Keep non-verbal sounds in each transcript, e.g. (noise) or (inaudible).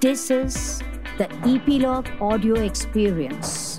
This is the Epilogue Audio Experience.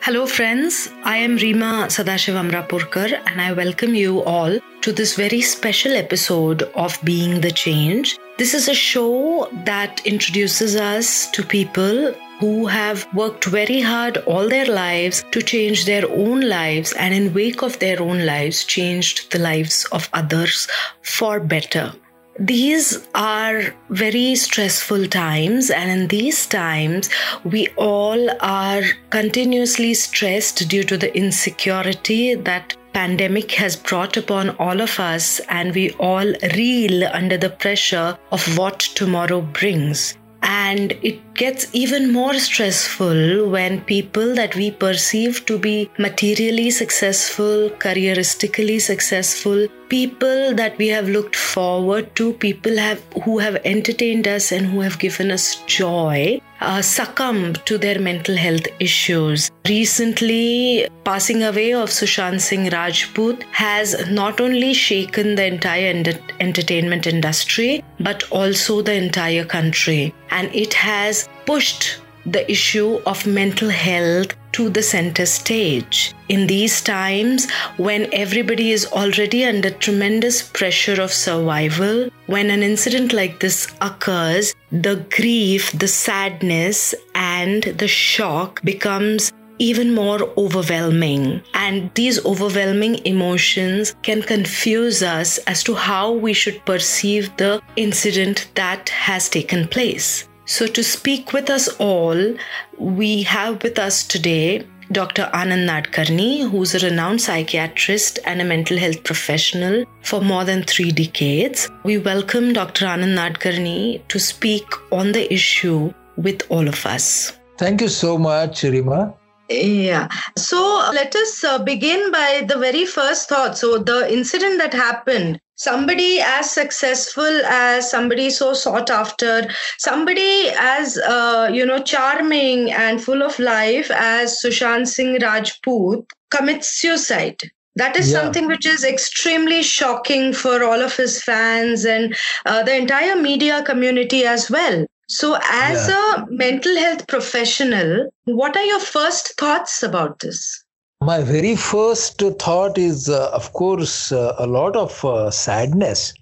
Hello, friends. I am Rima Sadashiv Amrapurkar, and I welcome you all to this very special episode of Being the Change. This is a show that introduces us to people who have worked very hard all their lives to change their own lives and in wake of their own lives changed the lives of others for better. These are very stressful times, and in these times, we all are continuously stressed due to the insecurity that pandemic has brought upon all of us and we all reel under the pressure of what tomorrow brings. And it gets even more stressful when people that we perceive to be materially successful, careeristically successful, people that we have looked forward to, people have who have entertained us and who have given us joy, uh, succumb to their mental health issues. Recently, passing away of Sushant Singh Rajput has not only shaken the entire entertainment industry but also the entire country, and it has pushed the issue of mental health to the center stage. In these times, when everybody is already under tremendous pressure of survival, when an incident like this occurs, the grief, the sadness, and the shock becomes even more overwhelming. And these overwhelming emotions can confuse us as to how we should perceive the incident that has taken place. So, to speak with us all, we have with us today Dr. Anand Nadkarni, who's a renowned psychiatrist and a mental health professional for more than three decades. We welcome Dr. Anand Nadkarni to speak on the issue with all of us. Thank you so much, Rima. Yeah. So let us uh, begin by the very first thought. So, the incident that happened somebody as successful as somebody so sought after somebody as uh, you know charming and full of life as sushant singh rajput commits suicide that is yeah. something which is extremely shocking for all of his fans and uh, the entire media community as well so as yeah. a mental health professional what are your first thoughts about this my very first thought is, uh, of course, uh, a lot of uh, sadness.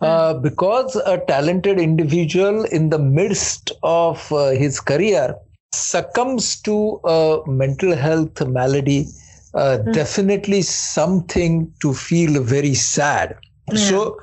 Uh, hmm. because a talented individual in the midst of uh, his career succumbs to a mental health malady, mm. definitely something to feel very sad. Yeah. So,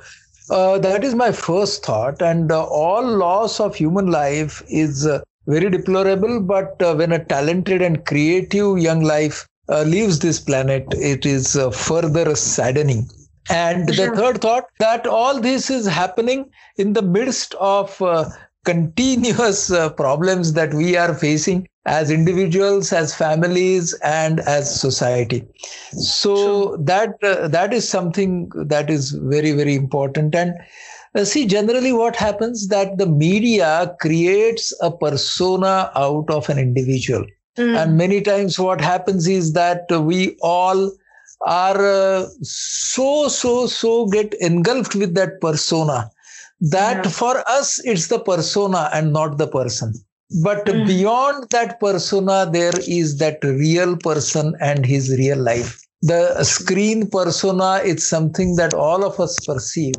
uh, that is my first thought. And uh, all loss of human life is uh, very deplorable. But when a talented and creative young life uh, leaves this planet, it is uh, further saddening. And the third thought that all this is happening in the midst of uh, continuous uh, problems that we are facing as individuals, as families, and as society. So that uh, that is something that is very very important. And uh, see, generally, what happens that the media creates a persona out of an individual Mm. And many times, what happens is that we all are uh, so, so, so get engulfed with that persona that yeah. for us, it's the persona and not the person. But mm. beyond that persona, there is that real person and his real life. The screen persona is something that all of us perceive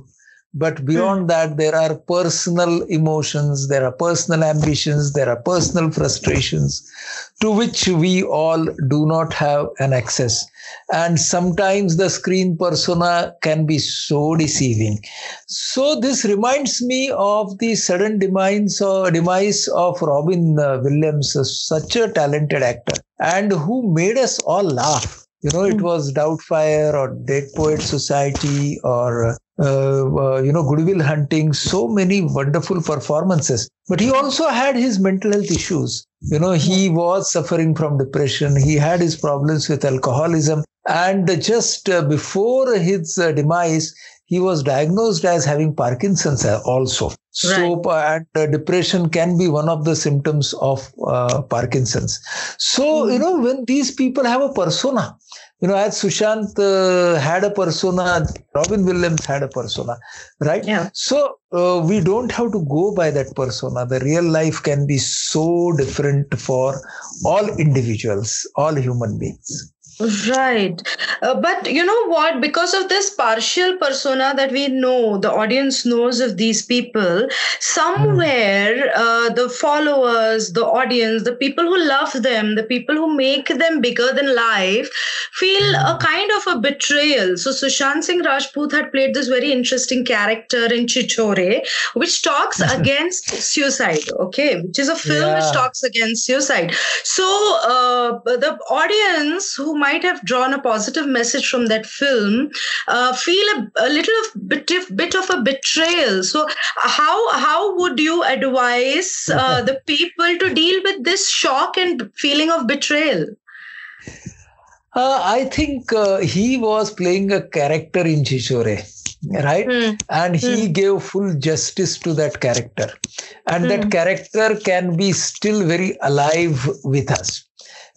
but beyond mm. that, there are personal emotions, there are personal ambitions, there are personal frustrations to which we all do not have an access. And sometimes the screen persona can be so deceiving. So this reminds me of the sudden demise or demise of Robin uh, Williams, such a talented actor, and who made us all laugh. You know, it hmm. was Doubtfire or Dead Poet Society or uh, uh, you know, Good Will Hunting, so many wonderful performances. But he also had his mental health issues. You know, he was suffering from depression. He had his problems with alcoholism. And just uh, before his uh, demise, he was diagnosed as having Parkinson's also. Right. So, and uh, depression can be one of the symptoms of uh, Parkinson's. So, mm. you know, when these people have a persona, you know, as Sushant uh, had a persona, Robin Williams had a persona, right? Yeah. So uh, we don't have to go by that persona. The real life can be so different for all individuals, all human beings. Right. Uh, but you know what? Because of this partial persona that we know, the audience knows of these people, somewhere uh, the followers, the audience, the people who love them, the people who make them bigger than life, feel a kind of a betrayal. So Sushant Singh Rajput had played this very interesting character in Chhichhore, which talks (laughs) against suicide, okay, which is a film Yeah. which talks against suicide. So uh, the audience who might have drawn a positive message from that film uh, feel a, a little of bit of, bit of a betrayal. So how how would you advise uh, (laughs) the people to deal with this shock and feeling of betrayal? Uh, I think uh, he was playing a character in Chhichhore, right? Hmm. And he gave full justice to that character. And that character can be still very alive with us.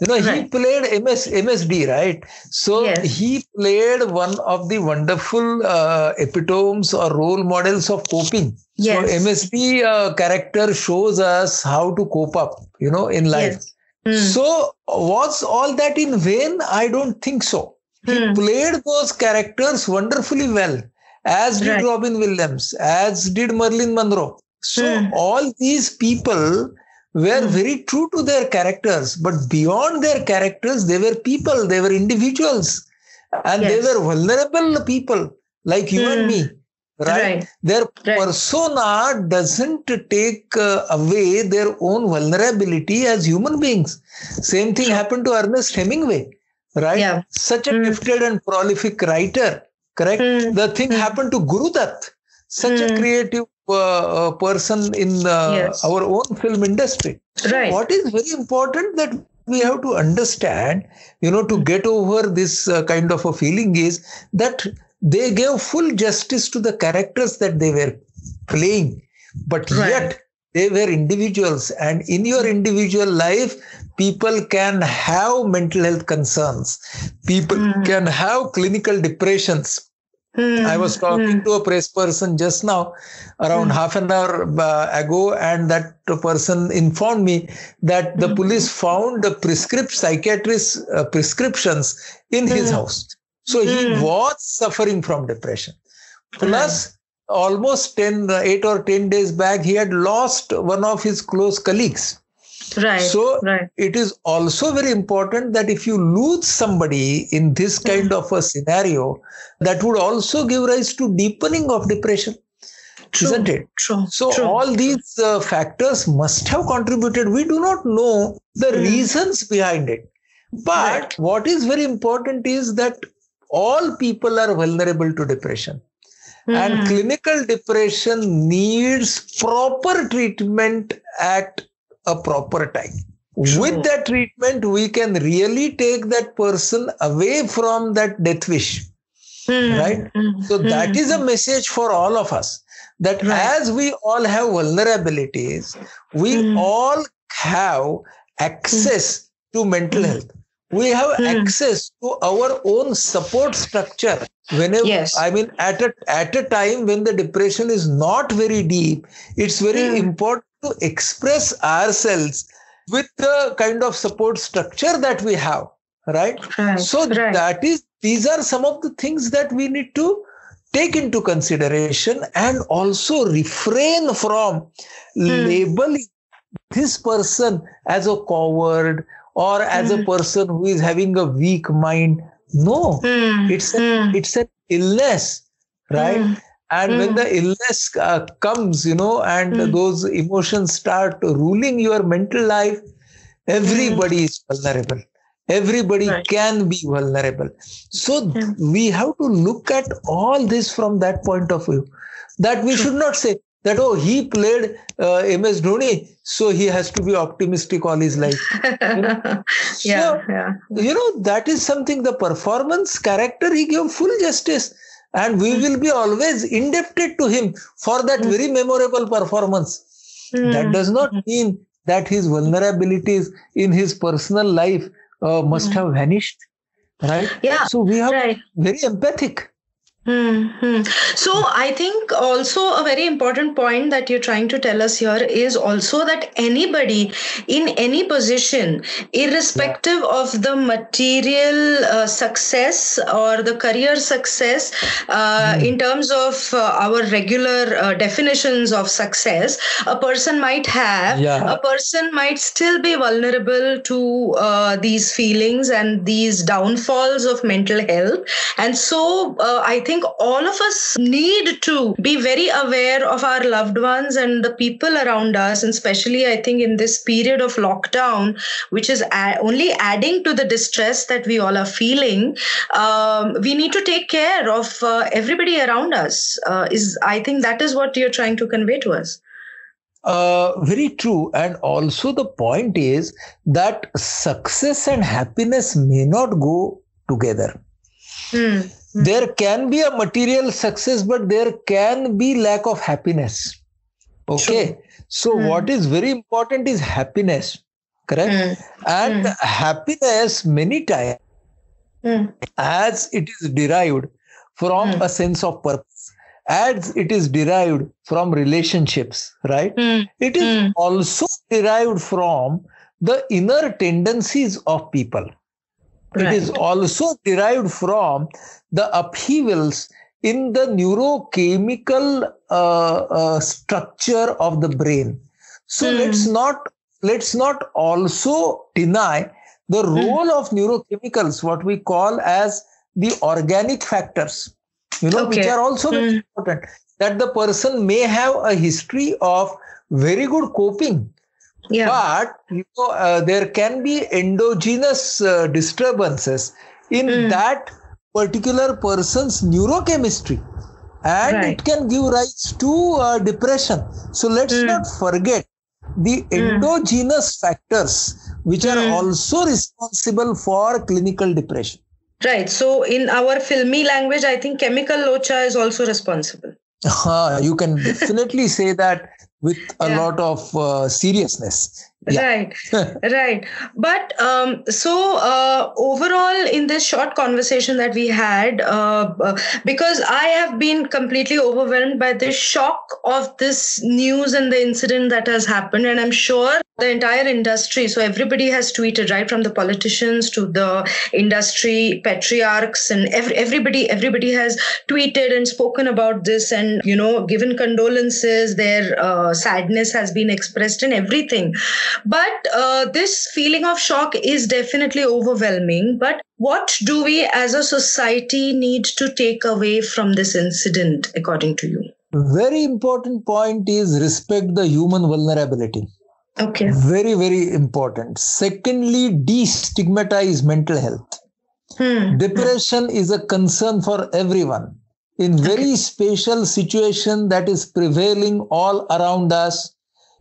You know, he played MS, MSD, right? So Yes. he played one of the wonderful uh, epitomes or role models of coping. Yes. So MSD uh, character shows us how to cope up, you know, in life. Yes. Hmm. So was all that in vain? I don't think so. He Hmm. played those characters wonderfully well, as did Right. Robin Williams, as did Marilyn Monroe. So Hmm. all these people were Hmm. very true to their characters, but beyond their characters, they were people, they were individuals, and they were vulnerable people like you and Hmm. me. Right? Right. Their Right. persona doesn't take uh, away their own vulnerability as human beings. Same thing happened to Ernest Hemingway, right? Yeah. Such a Mm. gifted and prolific writer, correct? Mm. The thing Mm. happened to Guru Such a Mm. creative uh, uh, person in uh, Yes. our own film industry. So what is very important that we have to understand, you know, to get over this uh, kind of a feeling is that they gave full justice to the characters that they were playing, but Right. yet they were individuals. And in your individual life, people can have mental health concerns, people Mm. can have clinical depressions. Hmm. I was talking to a press person just now, around half an hour uh, ago, and that person informed me that the police found the prescript psychiatrist uh, prescriptions in his house. So he was suffering from depression. Plus, almost 10, uh, 8 or 10 days back, he had lost one of his close colleagues. Right. So right. it is also very important that if you lose somebody in this kind of a scenario, that would also give rise to deepening of depression, True. isn't it? True. So True. all these uh, factors must have contributed. We do not know the Hmm. reasons behind it. But Right. what is very important is that all people are vulnerable to depression. And Hmm. clinical depression needs proper treatment at a proper time. True. With that treatment, we can really take that person away from that death wish. Hmm. right? Hmm. So that Hmm. is a message for all of us that Right. as we all have vulnerabilities, we Hmm. all have access to mental Hmm. health. We have Hmm. access to our own support structure. Whenever Yes. I mean at a at a time when the depression is not very deep, it's very Hmm. important to express ourselves with the kind of support structure that we have, right? Right. So right. that is these are some of the things that we need to take into consideration and also refrain from Hmm. labeling this person as a coward or as a Hmm. person who is having a weak mind. No, Hmm. it's a, Hmm. it's an illness, right? And when Hmm. the illness uh, comes, you know, and Hmm. those emotions start ruling your mental life, everybody is vulnerable. Everybody Right. can be vulnerable. So Yeah. we have to look at all this from that point of view. That we should not say that, oh, he played uh, MS Dhoni, so he has to be optimistic all his life. (laughs) yeah. So, Yeah. you know that is something the performance character he gave full justice and we will be always indebted to him for that very memorable performance. Hmm. that does not mean that his vulnerabilities in his personal life uh, must have vanished right? Yeah, so we are right. very empathic hmm So I think also a very important point that you're trying to tell us here is also that anybody in any position, irrespective of the material uh, success or the career success, uh, in terms of uh, our regular uh, definitions of success, a person might have. Yeah. A person might still be vulnerable to uh, these feelings and these downfalls of mental health, and so uh, I think all of us need to be very aware of our loved ones and the people around us, and especially I think in this period of lockdown, which is only adding to the distress that we all are feeling. Um, we need to take care of uh, everybody around us. Uh, is I think that is what you're trying to convey to us. Uh, very true. And also, the point is that success and happiness may not go together. Hmm. There can be a material success, but there can be lack of happiness. Okay. So, Hmm. what is very important is happiness, correct? Hmm. And happiness, many times, Hmm. as it is derived from Hmm. a sense of purpose, as it is derived from relationships, right? Hmm. It is Mm. also derived from the inner tendencies of people. It is also derived from the upheavals in the neurochemical uh, uh, structure of the brain. So Mm. let's not let's not also deny the role of neurochemicals, what we call as the organic factors, you know, which are also Mm. important. That the person may have a history of very good coping, Yeah. but you know, uh, there can be endogenous uh, disturbances in Mm. that particular person's neurochemistry and Right. it can give rise to uh, depression so let's Mm. not forget the endogenous factors which are Mm. also responsible for clinical depression Right. So in our filmy language, I think chemical locha is also responsible. Uh, (laughs) you can definitely say that with a Yeah. lot of uh, seriousness yeah Right. (laughs) right. But um, so uh, overall, in this short conversation that we had, uh, uh, because I have been completely overwhelmed by the shock of this news and the incident that has happened, and I'm sure the entire industry. So everybody has tweeted, right, from the politicians to the industry patriarchs, and every, everybody, everybody has tweeted and spoken about this, and you know, given condolences. Their uh, sadness has been expressed and everything. But uh, this feeling of shock is definitely overwhelming. But what do we as a society need to take away from this incident, according to you? very important point is respect the human vulnerability Okay. very very important secondly destigmatize mental health Hmm. depression is a concern for everyone in very special situation that is prevailing all around us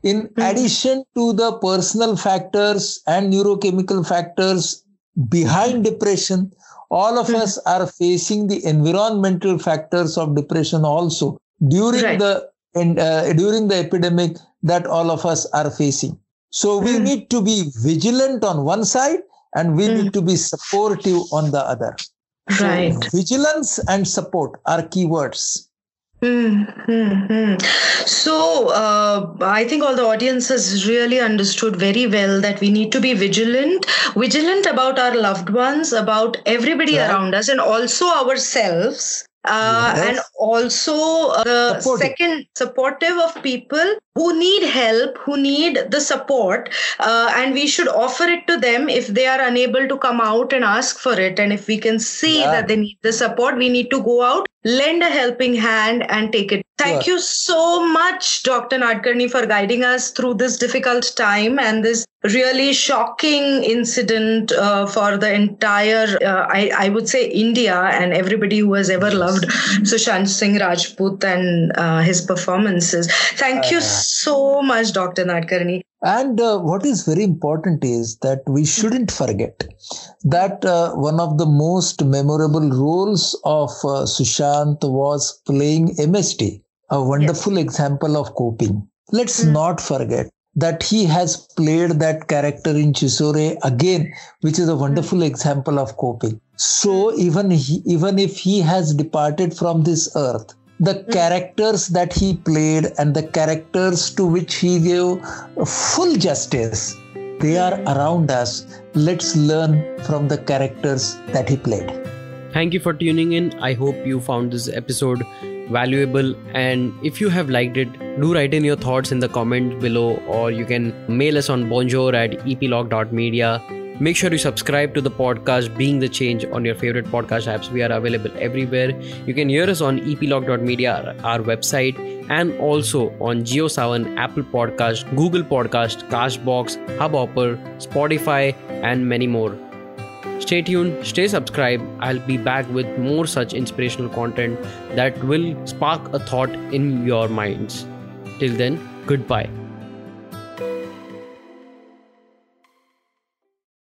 in addition to the personal factors and neurochemical factors behind depression all of us are facing the environmental factors of depression also during Right. the and uh, during the epidemic that all of us are facing so we Hmm. need to be vigilant on one side and we Hmm. need to be supportive on the other so Right. vigilance and support are key keywords Hmm, hmm, hmm. So, uh, I think all the audience has really understood very well that we need to be vigilant, vigilant about our loved ones, about everybody around us, and also ourselves. Uh, Yes. and also uh, the Supportive. second supportive of people who need help who need the support uh, and we should offer it to them if they are unable to come out and ask for it. And if we can see Yeah. that they need the support we need to go out lend a helping hand and take it. Thank Sure. you so much dr nadkarni for guiding us through this difficult time and this really shocking incident uh, for the entire uh, I, I would say india and everybody who has ever loved sushant singh rajput and uh, his performances. Thank you Uh, so much dr nadkarni And uh, what is very important is that we shouldn't forget that uh, one of the most memorable roles of uh, Sushant was playing MSD, a wonderful example of coping. Let's Mm. not forget that he has played that character in Chhichhore again, which is a wonderful example of coping. So even he, even if he has departed from this earth, the characters that he played and the characters to which he gave full justice, they are around us. Let's learn from the characters that he played. Thank you for tuning in. I hope you found this episode valuable and if you have liked it do write in your thoughts in the comment below or you can mail us on bonjour at eplog.media make sure you subscribe to the podcast being the change on your favorite podcast apps we are available everywhere you can hear us on eplog.media our website and also on JioSaavn, Apple Podcast, Google Podcast, Castbox, Hubhopper, Spotify, and many more. Stay tuned, stay subscribed. I'll be back with more such inspirational content that will spark a thought in your minds. Till then, goodbye.